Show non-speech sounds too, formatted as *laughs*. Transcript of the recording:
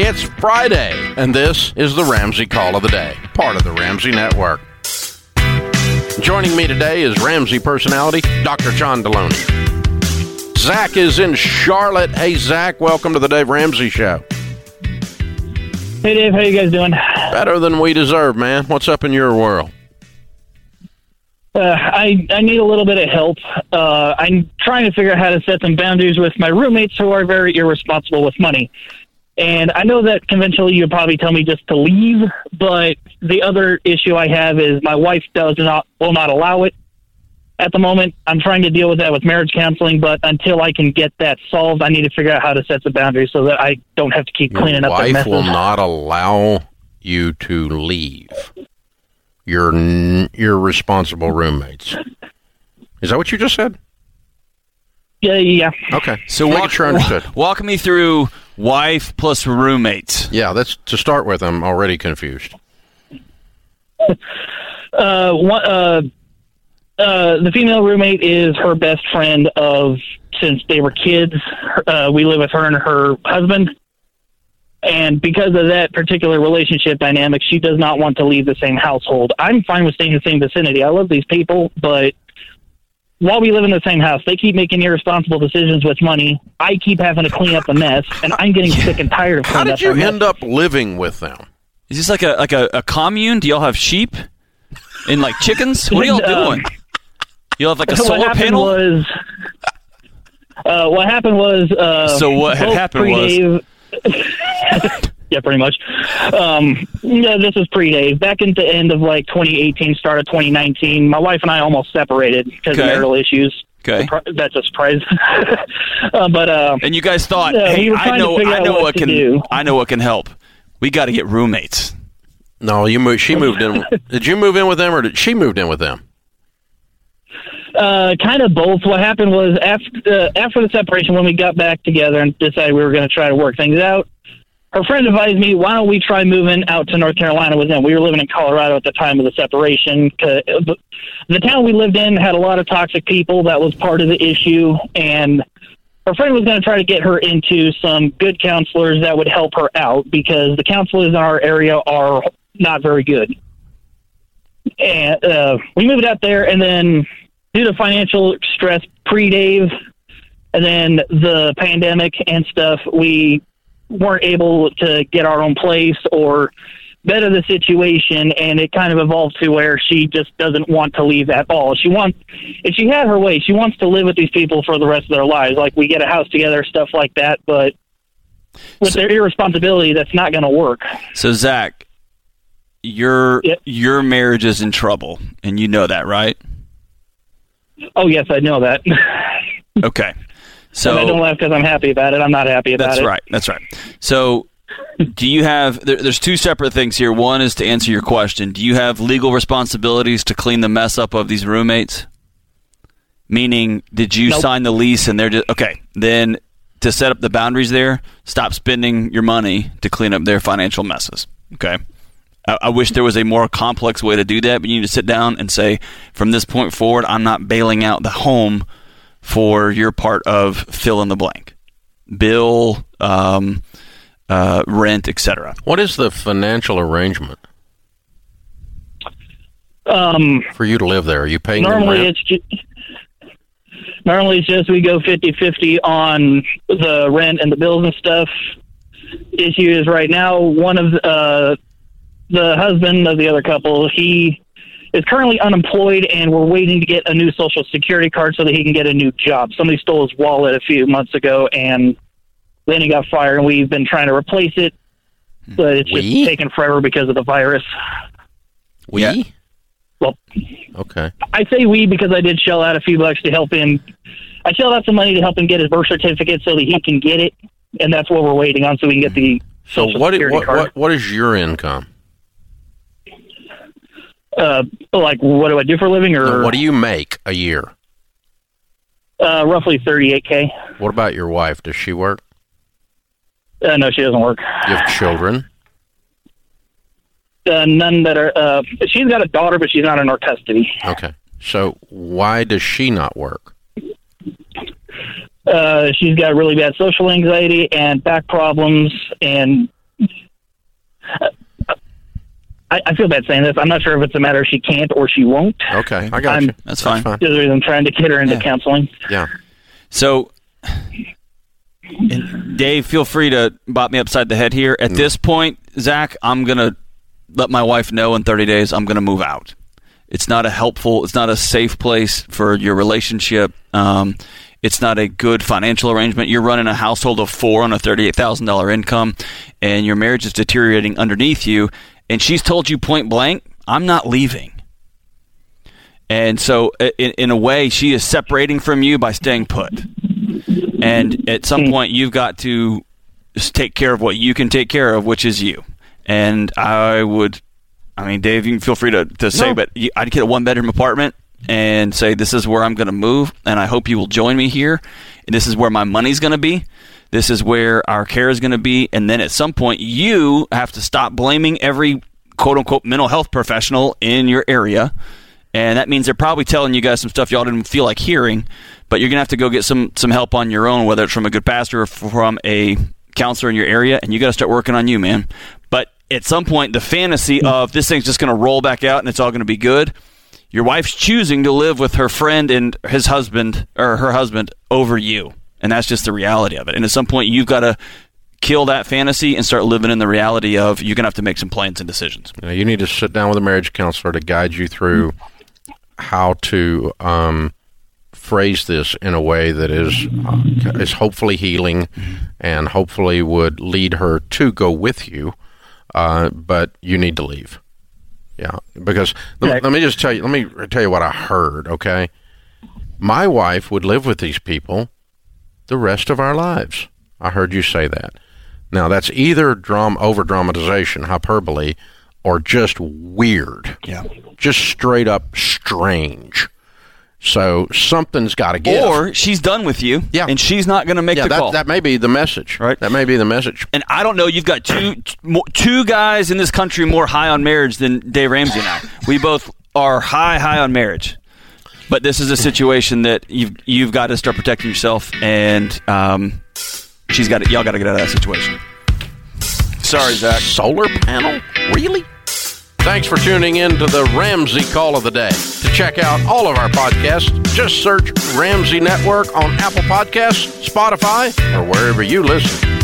It's Friday, and this is the Ramsey Call of the Day, part of the Ramsey Network. Joining me today is Ramsey personality Dr. John Delony. Zach is in Charlotte. Hey, Zach, welcome to the Dave Ramsey Show. Hey, Dave, how you guys doing? Better than we deserve, man. What's up in your world? Uh, I I need a little bit of help. Uh, I'm trying to figure out how to set some boundaries with my roommates who are very irresponsible with money. And I know that conventionally you'd probably tell me just to leave, but the other issue I have is my wife does not will not allow it. At the moment, I'm trying to deal with that with marriage counseling, but until I can get that solved, I need to figure out how to set some boundaries so that I don't have to keep Your cleaning up their wife will not allow you to leave. Your n- your responsible roommates. Is that what you just said? Yeah, yeah. Okay. So Making walk, sure understood. walk me through wife plus roommates. Yeah, that's to start with. I'm already confused. *laughs* Uh, one, uh, uh, the female roommate is her best friend of since they were kids. Uh, we live with her and her husband. And because of that particular relationship dynamic, she does not want to leave the same household. I'm fine with staying in the same vicinity. I love these people, but while we live in the same house, they keep making irresponsible decisions with money. I keep having to clean up the mess, and I'm getting sick and tired of How cleaning did up you their mess. end up living with them? Is this like a like a, a commune? Do y'all have sheep and like chickens? What are y'all *laughs* doing? You have like a what solar happened panel? was uh, what happened was uh, So what had happened pre-Dave- *laughs* yeah, pretty much. Um, yeah, this is pre-Dave. Back in the end of like 2018, start of 2019, my wife and I almost separated because Okay. of marital issues. Okay. Surpri- That's a surprise. *laughs* uh, but uh, And you guys thought, Yeah, we hey, were I know, I know what what can, do. I know what can help. We got to get roommates. No, you moved. She moved in. *laughs* did you move in with them, or did she moved in with them? Uh, kind of both. What happened was after uh, after the separation, when we got back together and decided we were going to try to work things out, her friend advised me, "Why don't we try moving out to North Carolina with them?" We were living in Colorado at the time of the separation. The town we lived in had a lot of toxic people. That was part of the issue, and her friend was going to try to get her into some good counselors that would help her out because the counselors in our area are not very good. And uh, we moved out there, and then due to financial stress pre-Dave, and then the pandemic and stuff, we weren't able to get our own place or better the situation, and it kind of evolved to where she just doesn't want to leave at all. She wants, if she had her way, she wants to live with these people for the rest of their lives. Like we get a house together, stuff like that, but with their irresponsibility, that's not going to work. So Zach, your Yep. your marriage is in trouble, and you know that, right? Oh yes, I know that. *laughs* Okay. And I don't laugh because I'm happy about it. I'm not happy about that's it. That's right. That's right. So. Do you have? There, there's two separate things here. One is to answer your question. Do you have legal responsibilities to clean the mess up of these roommates? Meaning, did you Nope. sign the lease and they're just okay? Then to set up the boundaries there, stop spending your money to clean up their financial messes. Okay. I, I wish there was a more complex way to do that, but you need to sit down and say, from this point forward, I'm not bailing out the home for your part of fill in the blank, bill, um, uh, rent, etc. What is the financial arrangement Um, for you to live there? Are you paying normally rent? it's just, normally it's just we go 50-50 on the rent and the bills and stuff. Issue is right now one of uh, the husband of the other couple he is currently unemployed and we're waiting to get a new social security card so that he can get a new job. Somebody stole his wallet a few months ago and then he got fired and we've been trying to replace it. But it's just We? taken forever because of the virus. We? Yeah. Well, Okay. I say we because I did shell out a few bucks to help him. I shelled out some money to help him get his birth certificate so that he can get it, and that's what we're waiting on so we can get the So social what, security what card. what what is your income? Uh, like, what do I do for a living, or What do you make a year? uh, roughly thirty-eight k? What about your wife? Does she work? Uh, no, she doesn't work. You have children? Uh, none that are. Uh, she's got a daughter, but she's not in our custody. Okay. So why does she not work? Uh, she's got really bad social anxiety and back problems, and I, I feel bad saying this. I'm not sure if it's a matter she can't or she won't. Okay, I got I'm- you. That's fine. There's a reason I'm trying to get her into Yeah. counseling. Yeah. So, and Dave, feel free to bop me upside the head here. At this point, Zach, I'm gonna let my wife know in 30 days I'm gonna move out. It's not a helpful, it's not a safe place for your relationship. Um, it's not a good financial arrangement. You're running a household of four on a $38,000 income, and your marriage is deteriorating underneath you. And she's told you point blank, I'm not leaving. And so, in, in a way, she is separating from you by staying put. And at some hmm. point, you've got to take care of what you can take care of, which is you. And I would, I mean, Dave, you can feel free to, to say, No. but you, I'd get a one bedroom apartment and say, this is where I'm going to move. And I hope you will join me here. And this is where my money's going to be. This is where our care is going to be. And then at some point, you have to stop blaming every quote unquote mental health professional in your area. And that means they're probably telling you guys some stuff y'all didn't feel like hearing, but you're going to have to go get some, some help on your own, whether it's from a good pastor or from a counselor in your area, and you got to start working on you, man. But at some point, the fantasy hmm. of this thing's just going to roll back out and it's all going to be good. Your wife's choosing to live with her friend and his husband or her husband over you. And that's just the reality of it. And at some point, you've got to kill that fantasy and start living in the reality of you're going to have to make some plans and decisions. You, know, you need to sit down with a marriage counselor to guide you through how to um, phrase this in a way that is uh, is hopefully healing and hopefully would lead her to go with you. Uh, but you need to leave. Yeah, because let, let me just tell you. Let me tell you what I heard. Okay, my wife would live with these people the rest of our lives. I heard you say that. Now that's either drama over dramatization, hyperbole, or just weird. Yeah. Just straight up strange. So something's got to give. Or she's done with you, Yeah. and she's not going to make yeah, the that, call. that may be the message. Right. That may be the message. and I don't know. You've got two two guys in this country more high on marriage than Dave Ramsey and I. We both are high high on marriage, but this is a situation that you've you've got to start protecting yourself, and um, she's got to, y'all got to get out of that situation. Sorry, Zach. Solar panel? Really? Thanks for tuning in to the Ramsey Call of the Day. To check out all of our podcasts, just search Ramsey Network on Apple Podcasts, Spotify, or wherever you listen.